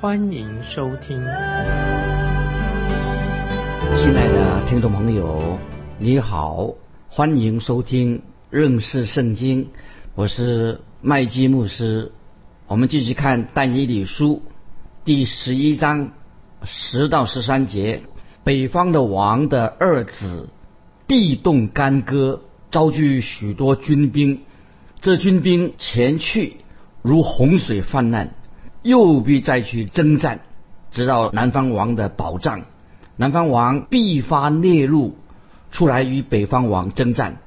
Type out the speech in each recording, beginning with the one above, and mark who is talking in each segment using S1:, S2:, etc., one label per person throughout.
S1: 欢迎收听。
S2: 亲爱的听众朋友，你好，欢迎收听认识圣经，我是麦基牧师。我们继续看但以理书第十一章十到十三节，北方的王的二子。必动干戈，招聚许多军兵。这军兵前去如洪水泛滥，又必再去征战，直到南方王的保障。南方王必发烈怒，出来与北方王征战，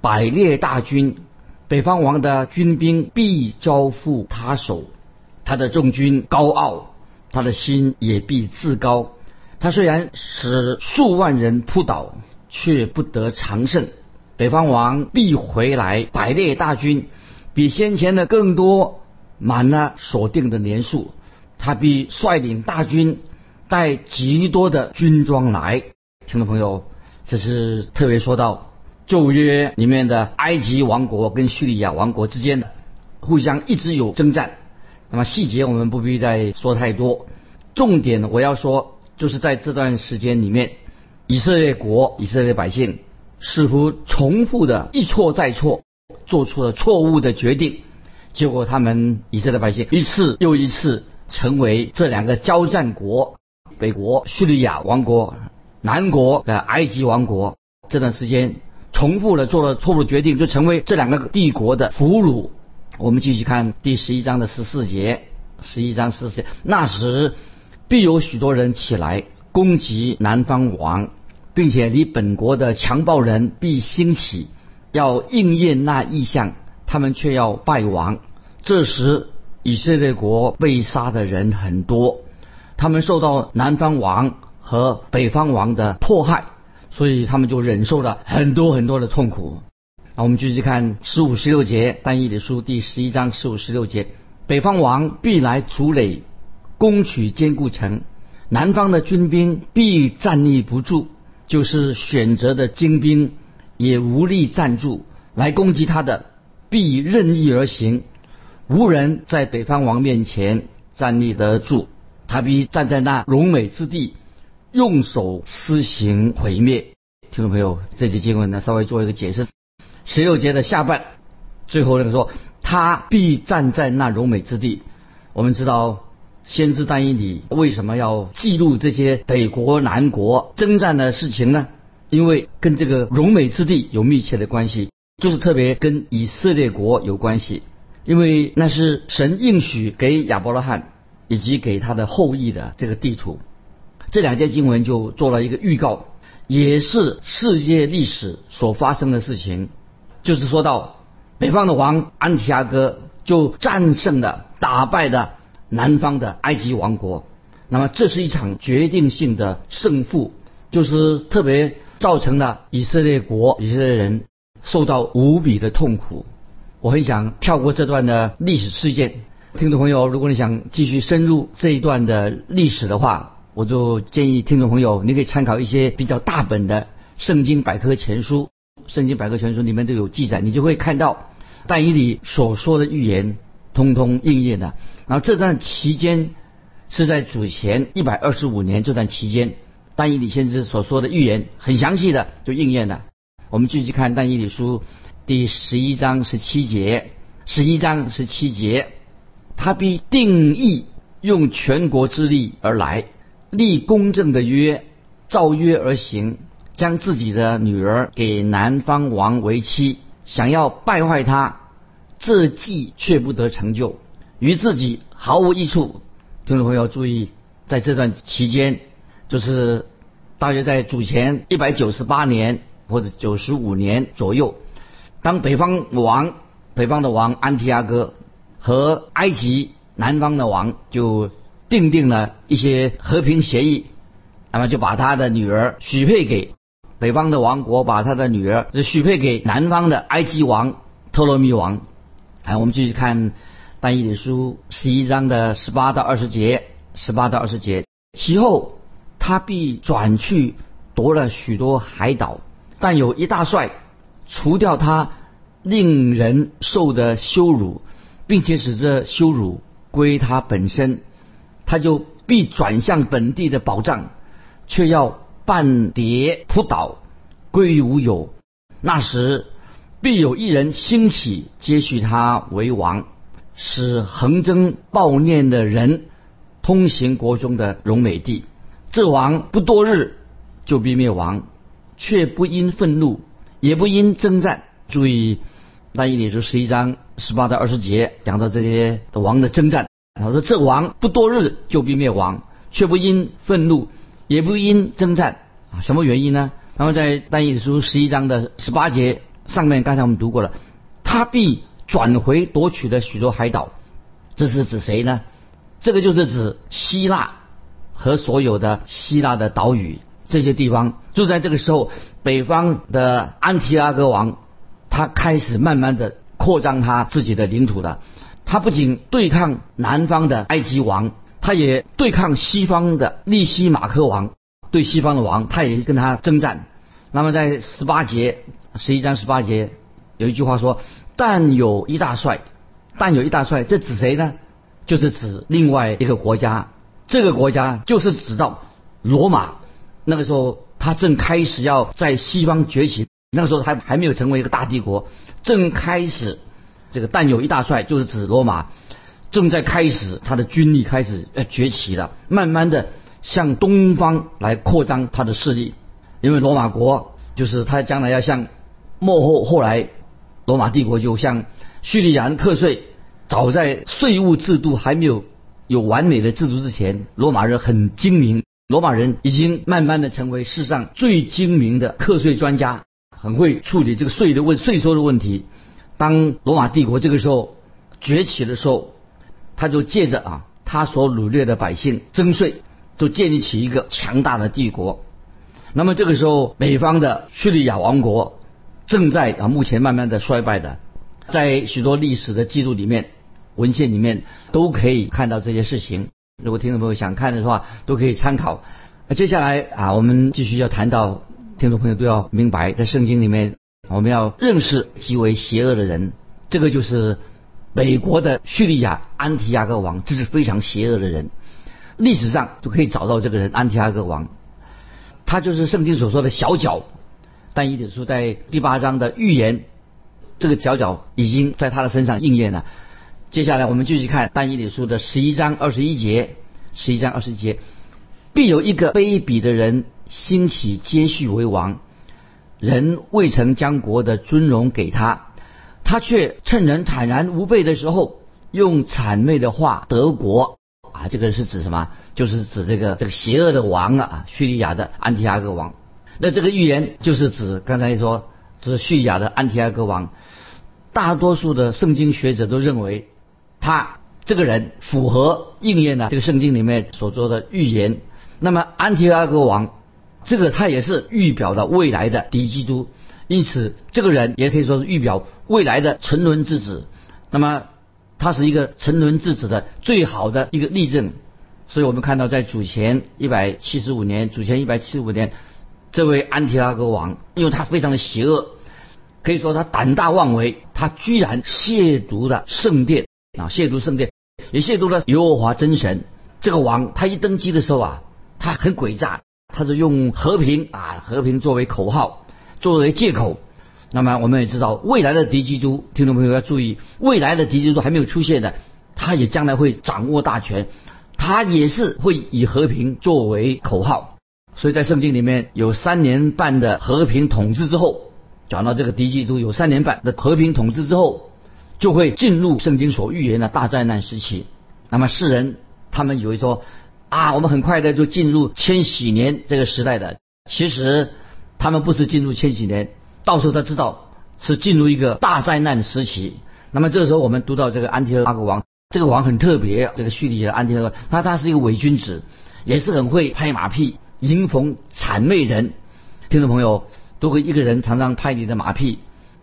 S2: 百列大军。北方王的军兵必交付他手。他的众军高傲，他的心也必自高。他虽然使数万人扑倒。却不得长胜。北方王必回来，百列大军比先前的更多，满了所定的年数。他必率领大军，带极多的军装来。听众朋友，这是特别说到旧约里面的埃及王国跟叙利亚王国之间的互相一直有征战。那么细节我们不必再说太多，重点我要说就是在这段时间里面。以色列国、以色列百姓似乎重复的一错再错，做出了错误的决定，结果他们以色列百姓一次又一次成为这两个交战国——北国叙利亚王国、南国的埃及王国。这段时间重复了做了错误的决定，就成为这两个帝国的俘虏。我们继续看第十一章的十四节，十一章十四节，那时必有许多人起来攻击南方王。并且离本国的强暴人必兴起，要应验那意象，他们却要败亡。这时以色列国被杀的人很多，他们受到南方王和北方王的迫害，所以他们就忍受了很多很多的痛苦。那我们继续看十五十六节，单一的书第十一章十五十六节：北方王必来筑垒，攻取坚固城，南方的军兵必站立不住。就是选择的精兵也无力站住，来攻击他的必任意而行，无人在北方王面前站立得住，他必站在那荣美之地，用手施行毁灭。听众朋友，这节经文呢，稍微做一个解释。十六节的下半，最后那个说，他必站在那荣美之地。我们知道。先知但以理为什么要记录这些北国南国征战的事情呢？因为跟这个荣美之地有密切的关系，就是特别跟以色列国有关系，因为那是神应许给亚伯拉罕以及给他的后裔的这个地图。这两节经文就做了一个预告，也是世界历史所发生的事情，就是说到北方的王安提阿哥就战胜了打败的。南方的埃及王国，那么这是一场决定性的胜负，就是特别造成了以色列国以色列人受到无比的痛苦。我很想跳过这段的历史事件，听众朋友，如果你想继续深入这一段的历史的话，我就建议听众朋友你可以参考一些比较大本的圣经百科全书，圣经百科全书里面都有记载，你就会看到但以理所说的预言。通通应验的。然后这段期间是在主前一百二十五年这段期间，但以理先知所说的预言很详细的就应验了。我们继续看但以理书第十一章十七节，十一章十七节，他必定义用全国之力而来，立公正的约，照约而行，将自己的女儿给南方王为妻，想要败坏他。这计却不得成就，于自己毫无益处。听众朋友注意，在这段期间，就是大约在主前一百九十八年或者九十五年左右，当北方王、北方的王安提阿哥和埃及南方的王就订定了一些和平协议，那么就把他的女儿许配给北方的王国，把他的女儿就许配给南方的埃及王特洛米王。哎，我们继续看但以理书十一章的十八到二十节，十八到二十节。其后他必转去夺了许多海岛，但有一大帅除掉他令人受的羞辱，并且使这羞辱归他本身。他就必转向本地的宝藏，却要半跌扑倒，归于无有。那时必有一人兴起，接续他为王，使横征暴虐的人通行国中的荣美地。这王不多日就必灭亡，却不因愤怒，也不因征战。注意，那一里就十一章十八到二十节讲到这些王的征战。他说：“这王不多日就必灭亡，却不因愤怒，也不因征战啊？什么原因呢？然后在但以理书十一章的十八节上面，刚才我们读过了，他必转回夺取了许多海岛，这是指谁呢？这个就是指希腊和所有的希腊的岛屿这些地方。就在这个时候，北方的安提阿哥王他开始慢慢的扩张他自己的领土了。”他不仅对抗南方的埃及王，他也对抗西方的利西马克王。对西方的王，他也跟他征战。那么在十八节，十一章十八节有一句话说：“但有一大帅，但有一大帅。”这指谁呢？就是指另外一个国家。这个国家就是指到罗马。那个时候，他正开始要在西方崛起。那个时候还还没有成为一个大帝国，正开始。这个但有一大帅，就是指罗马正在开始他的军力开始呃崛起了，慢慢的向东方来扩张他的势力。因为罗马国就是他将来要向幕后后来罗马帝国就向叙利亚人课税。早在税务制度还没有有完美的制度之前，罗马人很精明，罗马人已经慢慢的成为世上最精明的课税专家，很会处理这个税的问税收的问题。当罗马帝国这个时候崛起的时候，他就借着啊他所掳掠的百姓征税，就建立起一个强大的帝国。那么这个时候，北方的叙利亚王国正在啊目前慢慢的衰败的，在许多历史的记录里面、文献里面都可以看到这些事情。如果听众朋友想看的话，都可以参考。那接下来啊，我们继续要谈到，听众朋友都要明白，在圣经里面。我们要认识极为邪恶的人，这个就是美国的叙利亚安提亚哥王，这是非常邪恶的人。历史上就可以找到这个人安提亚哥王，他就是圣经所说的小角。但以理书在第八章的预言，这个小角已经在他的身上应验了。接下来我们继续看但以理书的十一章二十一节，十一章二十一节，必有一个卑鄙的人兴起接续为王。人未曾将国的尊荣给他，他却趁人坦然无备的时候，用谄媚的话得国啊！这个是指什么？就是指这个这个邪恶的王啊，叙利亚的安提阿哥王。那这个预言就是指刚才说，指叙利亚的安提阿哥王。大多数的圣经学者都认为，他这个人符合应验了这个圣经里面所做的预言。那么安提阿哥王。这个他也是预表的未来的敌基督，因此这个人也可以说是预表未来的沉沦之子。那么他是一个沉沦之子的最好的一个例证。所以我们看到在主前一百七十五年，主前一百七十五年，这位安提拉哥王，因为他非常的邪恶，可以说他胆大妄为，他居然亵渎了圣殿啊，亵渎圣殿，也亵渎了耶和华真神。这个王他一登基的时候啊，他很诡诈。他是用和平啊，和平作为口号，作为借口。那么我们也知道，未来的敌基督，听众朋友要注意，未来的敌基督还没有出现的，他也将来会掌握大权，他也是会以和平作为口号。所以在圣经里面有三年半的和平统治之后，讲到这个敌基督有三年半的和平统治之后，就会进入圣经所预言的大灾难时期。那么世人他们以为说。啊，我们很快的就进入千禧年这个时代的。其实他们不是进入千禧年，到时候他知道是进入一个大灾难时期。那么这个时候，我们读到这个安提阿哥王，这个王很特别，这个叙利亚安提阿，他他是一个伪君子，也是很会拍马屁、迎逢谄媚人。听众朋友，如果一个人常常拍你的马屁，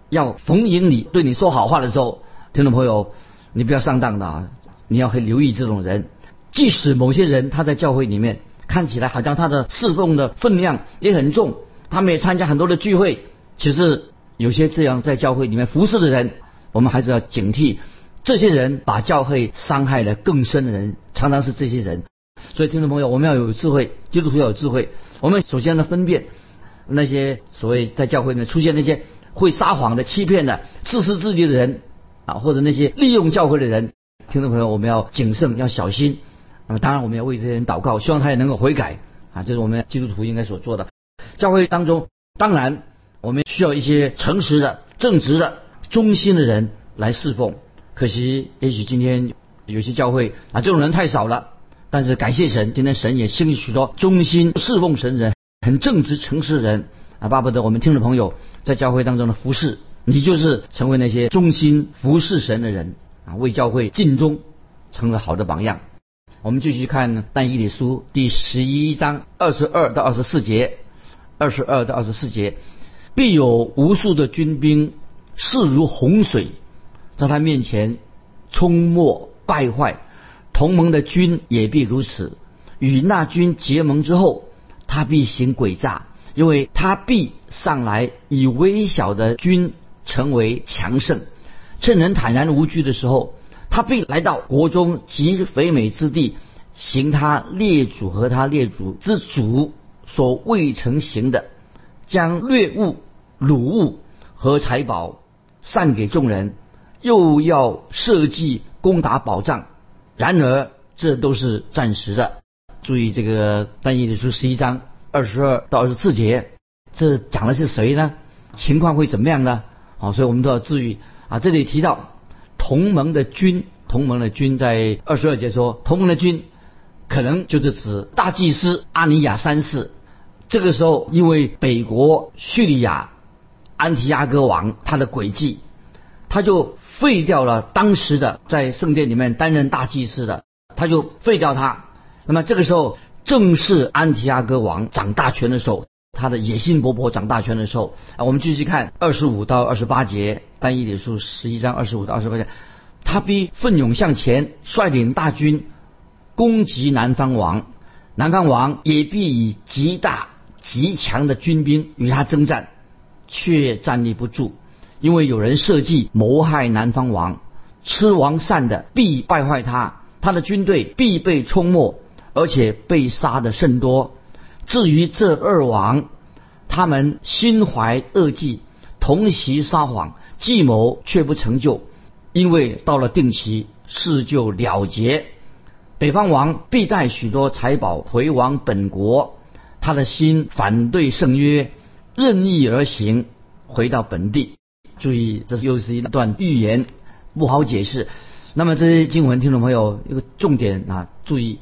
S2: 要逢迎你、对你说好话的时候，听众朋友，你不要上当的啊！你要很留意这种人。即使某些人他在教会里面看起来好像他的侍奉的分量也很重，他们也参加很多的聚会，其实有些这样在教会里面服侍的人，我们还是要警惕。这些人把教会伤害的更深的人，常常是这些人。所以，听众朋友，我们要有智慧，基督徒要有智慧。我们首先呢，分辨那些所谓在教会里面出现那些会撒谎的、欺骗的、自私自利的人啊，或者那些利用教会的人。听众朋友，我们要谨慎，要小心。那么，当然我们要为这些人祷告，希望他也能够悔改啊，这是我们基督徒应该所做的。教会当中，当然我们需要一些诚实的、正直的、忠心的人来侍奉。可惜，也许今天有些教会啊，这种人太少了。但是感谢神，今天神也兴起许多忠心侍奉神人、很正直诚实的人啊。巴不得我们听众朋友在教会当中的服侍，你就是成为那些忠心服侍神的人啊，为教会尽忠，成了好的榜样。我们继续看但以理书第十一章二十二到二十四节，二十二到二十四节，必有无数的军兵势如洪水。在他面前冲没败坏，同盟的军也必如此。与那军结盟之后，他必行诡诈，因为他必上来以微小的军成为强盛。趁人坦然无惧的时候，他必来到国中极肥美之地，行他列祖和他列祖之祖所未曾行的，将掠物、掳物和财宝散给众人。又要设计攻打宝藏，然而这都是暂时的。注意这个单一的书十一章二十二到二十四节，这讲的是谁呢？情况会怎么样呢？好，所以我们都要注意啊。这里提到同盟的军，同盟的军在二十二节说，同盟的军可能就是指大祭司阿尼亚三世。这个时候，因为北国叙利亚安提阿哥王他的诡计，他就。废掉了当时的在圣殿里面担任大祭司的，他就废掉他。那么这个时候正是安提阿哥王掌大权的时候，他的野心勃勃掌大权的时候啊。我们继续看二十五到二十八节，单一理书十一章二十五到二十八节，他必奋勇向前，率领大军攻击南方王，南方王也必以极大极强的军兵与他征战，却站立不住。因为有人设计谋害南方王，吃王膳的必败坏他，他的军队必被冲没，而且被杀的甚多。至于这二王，他们心怀恶计，同席撒谎，计谋却不成就，因为到了定期，事就了结。北方王必带许多财宝回往本国，他的心反对圣约，任意而行，回到本地。注意，这又是一段预言，不好解释。那么这些经文，听众朋友一个重点啊，注意，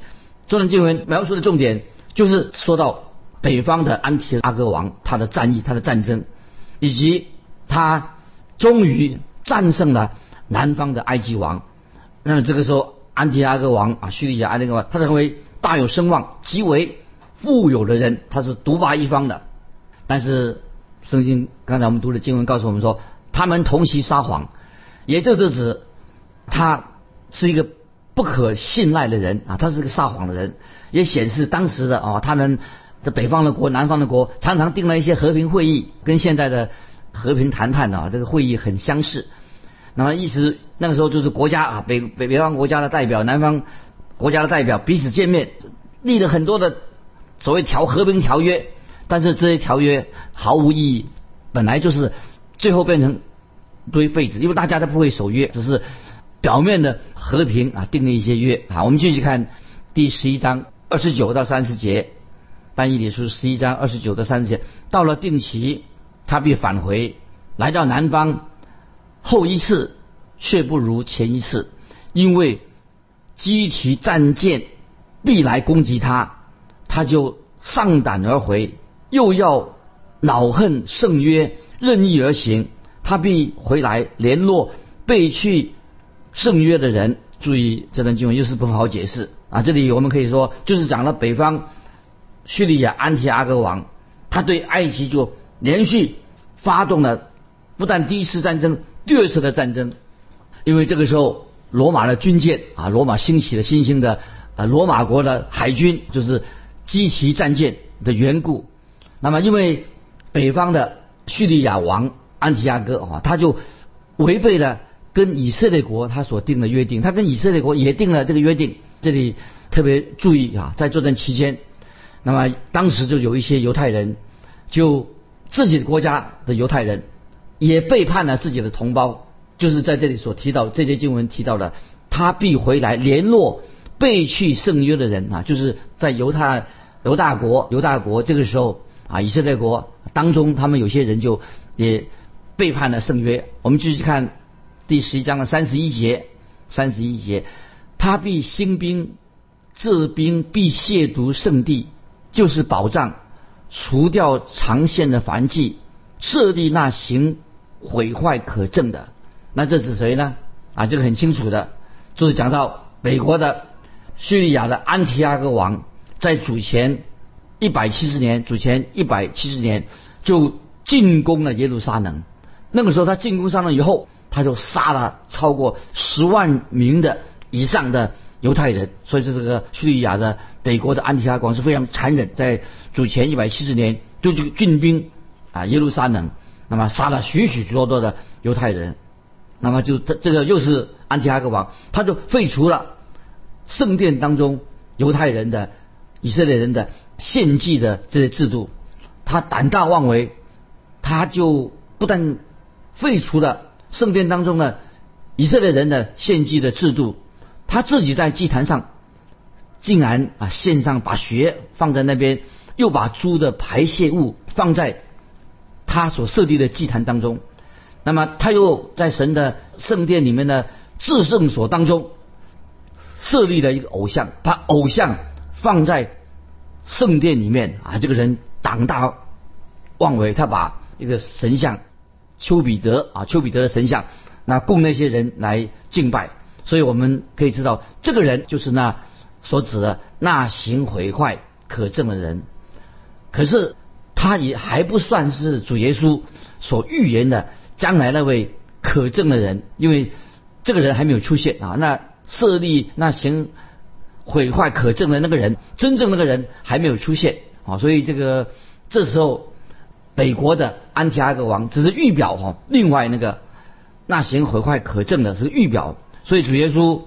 S2: 这段经文描述的重点就是说到北方的安提阿哥王他的战役、他的战争，以及他终于战胜了南方的埃及王。那么这个时候，安提阿哥王啊，叙利亚安提阿哥王，他成为大有声望、极为富有的人，他是独霸一方的。但是圣经刚才我们读的经文告诉我们说。他们同席撒谎，也就是指他是一个不可信赖的人啊，他是个撒谎的人，也显示当时的啊，他们这北方的国、南方的国常常定了一些和平会议，跟现在的和平谈判啊这个会议很相似。那么意思那个时候就是国家啊，北北北方国家的代表、南方国家的代表彼此见面，立了很多的所谓条和平条约，但是这些条约毫无意义，本来就是。最后变成堆废纸，因为大家都不会守约，只是表面的和平啊，定了一些约啊。我们继续看第十一章二十九到三十节，翻译理书十一章二十九到三十节。到了定期，他必返回，来到南方。后一次却不如前一次，因为机骑战舰必来攻击他，他就上胆而回，又要恼恨圣约。任意而行，他必回来联络被去圣约的人，注意这段经文又是不好解释啊。这里我们可以说，就是讲了北方叙利亚安提阿哥王，他对埃及就连续发动了不但第一次战争，第二次的战争，因为这个时候罗马的军舰啊，罗马兴起了新兴的啊罗马国的海军，就是机骑战舰的缘故。那么因为北方的叙利亚王安提阿哥啊，他就违背了跟以色列国他所定的约定，他跟以色列国也定了这个约定。这里特别注意啊，在作战期间，那么当时就有一些犹太人，就自己的国家的犹太人也背叛了自己的同胞，就是在这里所提到这些经文提到的，他必回来联络背弃圣约的人啊，就是在犹太犹大国犹大国这个时候啊，以色列国当中，他们有些人就也背叛了圣约。我们继续看第十一章的三十一节，三十一节。他必兴兵，治兵必亵渎圣地，就是保障，除掉长线的凡迹，设立那行毁坏可证的。那这是谁呢？啊，这个很清楚的，就是讲到美国的叙利亚的安提阿哥王，在主前一百七十年，主前一百七十年就进攻了耶路撒冷。那个时候他进攻上了以后，他就杀了超过十万名的。以上的犹太人，所以说这个叙利亚的北国的安提阿王是非常残忍，在主前一百七十年对这个进兵啊耶路撒冷，那么杀了许许多多的犹太人，那么就这这个又是安提阿个王，他就废除了圣殿当中犹太人的以色列人的献祭的这些制度，他胆大妄为，他就不但废除了圣殿当中呢以色列人的献祭的制度。他自己在祭坛上，竟然啊献上把血放在那边，又把猪的排泄物放在他所设立的祭坛当中。那么他又在神的圣殿里面的至圣所当中设立了一个偶像，把偶像放在圣殿里面啊！这个人胆大妄为，他把一个神像丘比德啊，丘比德的神像，那供那些人来敬拜。所以我们可以知道，这个人就是那所指的那行毁坏可证的人。可是他也还不算是主耶稣所预言的将来那位可证的人，因为这个人还没有出现啊。那设立那行毁坏可证的那个人，真正那个人还没有出现啊。所以这个这时候，北国的安提阿格王只是预表哈，另外那个那行毁坏可证的是预表。所以主耶稣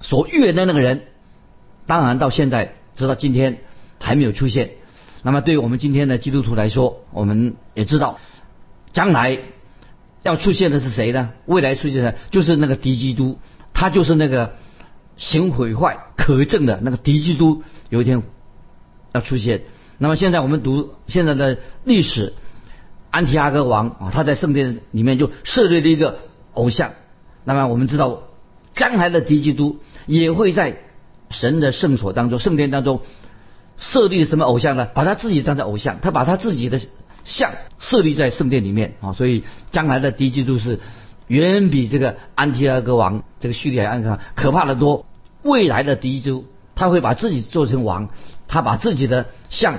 S2: 所预言的那个人，当然到现在直到今天还没有出现。那么对于我们今天的基督徒来说，我们也知道，将来要出现的是谁呢？未来出现的就是那个敌基督，他就是那个行毁坏可证的那个敌基督，有一天要出现。那么现在我们读现在的历史，安提阿哥王啊，他在圣殿里面就设立了一个偶像。那么我们知道，将来的敌基督也会在神的圣所当中、圣殿当中设立什么偶像呢？把他自己当成偶像，他把他自己的像设立在圣殿里面啊。所以将来的敌基督是远比这个安提阿哥王这个叙利亚安提可怕的多。未来的敌基督他会把自己做成王，他把自己的像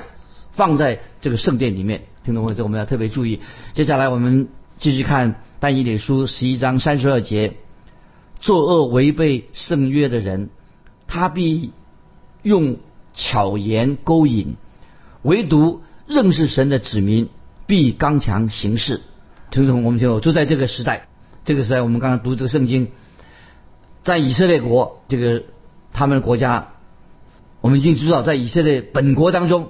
S2: 放在这个圣殿里面。听懂没？这我们要特别注意。接下来我们继续看。但以理书十一章三十二节，作恶违背圣约的人，他必用巧言勾引；唯独认识神的子民，必刚强行事。听懂？我们就就在这个时代，这个时代，我们刚刚读这个圣经，在以色列国这个他们的国家，我们已经知道，在以色列本国当中，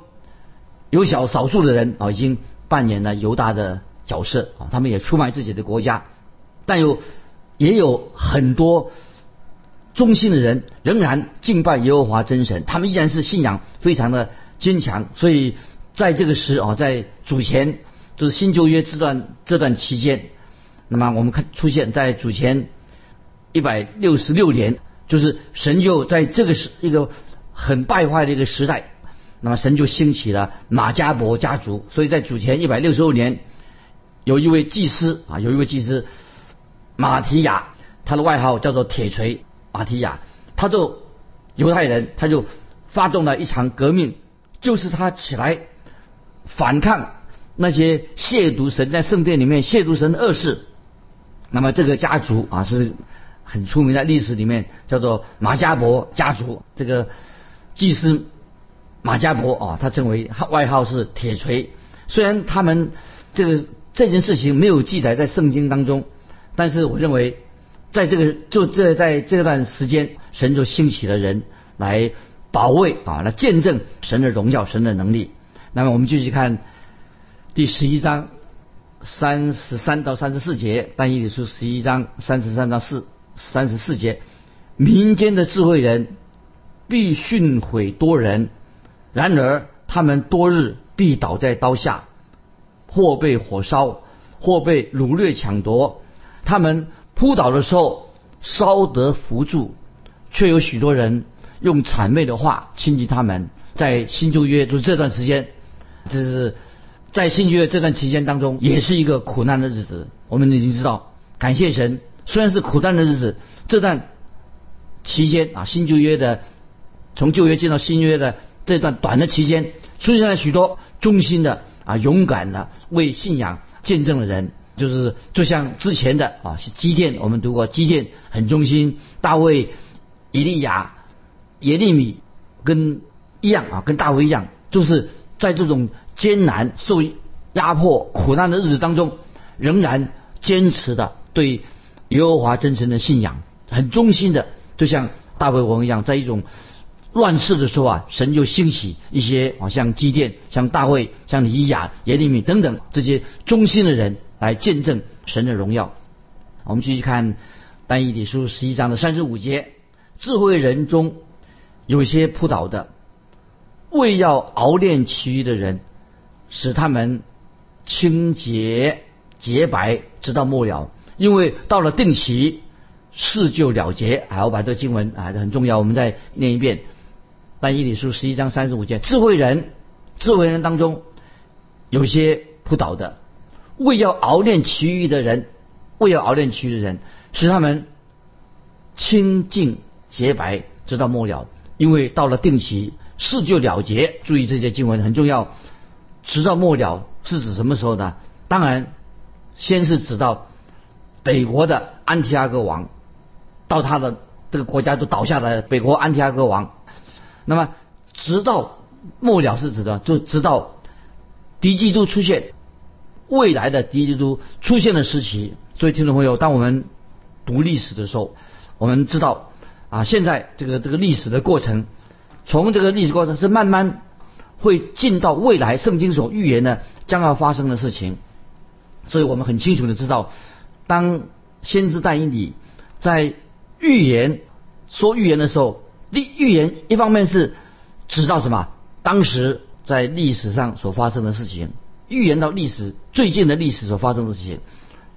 S2: 有小少数的人啊，已经扮演了犹大的。角色啊，他们也出卖自己的国家，但有也有很多忠心的人仍然敬拜耶和华真神，他们依然是信仰非常的坚强。所以在这个时啊，在主前就是新旧约这段这段期间，那么我们看出现在主前一百六十六年，就是神就在这个时一个很败坏的一个时代，那么神就兴起了马加伯家族，所以在主前一百六十六年。有一位祭司啊，有一位祭司马提亚，他的外号叫做铁锤。马提亚，他就犹太人，他就发动了一场革命，就是他起来反抗那些亵渎神在圣殿里面亵渎神的恶事。那么这个家族啊是很出名，在历史里面叫做马加伯家族。这个祭司马加伯啊，他称为外号是铁锤。虽然他们这个这件事情没有记载在圣经当中，但是我认为。在这个就这在这段时间，神就兴起了人来保卫啊，来见证神的荣耀、神的能力。那么我们继续看第十一章三十三到三十四节，但以理书十一章三十三到四三十四节，民间的智慧人必训毁多人，然而他们多日必倒在刀下，或被火烧，或被掳掠抢夺，他们。扑倒的时候稍得扶助，却有许多人用谄媚的话亲近他们。在新旧约就这段时间，这是在新旧约这段期间当中，也是一个苦难的日子。我们已经知道，感谢神，虽然是苦难的日子，这段期间啊，新旧约的从旧约进到新约的这段短的期间，出现了许多忠心的啊、勇敢的为信仰见证的人。就是就像之前的啊，基甸，我们读过基甸很忠心，大卫、以利亚、耶利米跟一样啊，跟大卫一样，就是在这种艰难、受压迫、苦难的日子当中，仍然坚持的对耶和华真诚的信仰，很忠心的，就像大卫王一样，在一种乱世的时候啊，神就兴起一些啊，像基甸、像大卫、像以亚、耶利米等等这些忠心的人。来见证神的荣耀。我们继续看单一理书十一章的三十五节：智慧人中有些扑倒的，为要熬炼其余的人，使他们清洁洁白，直到末了。因为到了定期，事就了结。好，我把这个经文啊很重要，我们再念一遍。单一理书十一章三十五节：智慧人，智慧人当中有些扑倒的。为要熬炼其余的人，为要熬炼其余的人，使他们清净洁白，直到末了。因为到了定期，事就了结。注意这些经文很重要。直到末了是指什么时候呢？当然，先是指到北国的安提阿哥王，到他的这个国家都倒下了北国安提阿哥王。那么，直到末了是指的，就直到敌基督出现。未来的第一基督出现的时期，所以听众朋友，当我们读历史的时候，我们知道啊，现在这个这个历史的过程，从这个历史过程是慢慢会进到未来圣经所预言的将要发生的事情，所以我们很清楚的知道，当先知但以理在预言说预言的时候，预预言一方面是知道什么，当时在历史上所发生的事情。预言到历史最近的历史所发生的事情，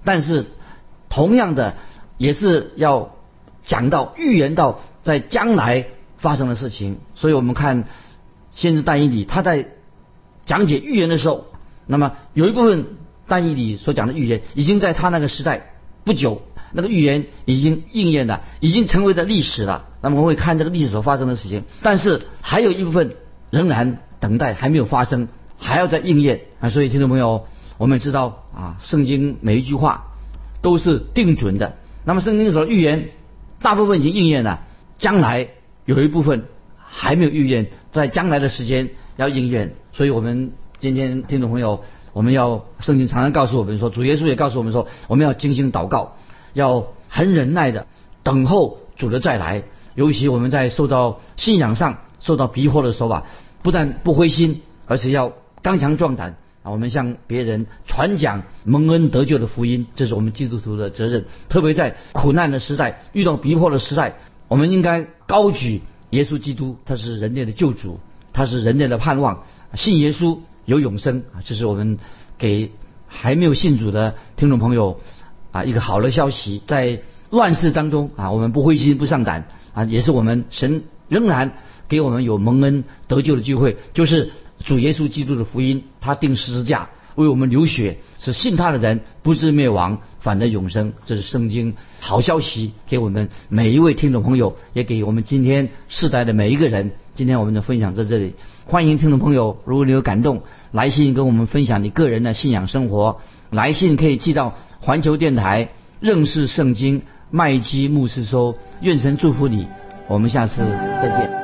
S2: 但是同样的也是要讲到预言到在将来发生的事情。所以我们看先知但以理他在讲解预言的时候，那么有一部分但以理所讲的预言已经在他那个时代不久，那个预言已经应验了，已经成为了历史了。那么我们会看这个历史所发生的事情，但是还有一部分仍然等待还没有发生。还要再应验啊！所以听众朋友，我们知道啊，圣经每一句话都是定准的。那么圣经所预言，大部分已经应验了，将来有一部分还没有预言，在将来的时间要应验。所以我们今天听众朋友，我们要圣经常常告诉我们说，主耶稣也告诉我们说，我们要精心祷告，要很忍耐的等候主的再来。尤其我们在受到信仰上受到逼迫的时候啊，不但不灰心，而且要。刚强壮胆啊！我们向别人传讲蒙恩得救的福音，这是我们基督徒的责任。特别在苦难的时代、遇到逼迫的时代，我们应该高举耶稣基督，他是人类的救主，他是人类的盼望。信耶稣有永生啊！这是我们给还没有信主的听众朋友啊一个好的消息。在乱世当中啊，我们不灰心不丧胆啊，也是我们神仍然给我们有蒙恩得救的机会，就是。主耶稣基督的福音，他定十字架，为我们流血，使信他的人不至灭亡，反得永生。这是圣经好消息，给我们每一位听众朋友，也给我们今天世代的每一个人。今天我们的分享在这里，欢迎听众朋友，如果你有感动，来信跟我们分享你个人的信仰生活，来信可以寄到环球电台认识圣经麦基牧师收。愿神祝福你，我们下次再见。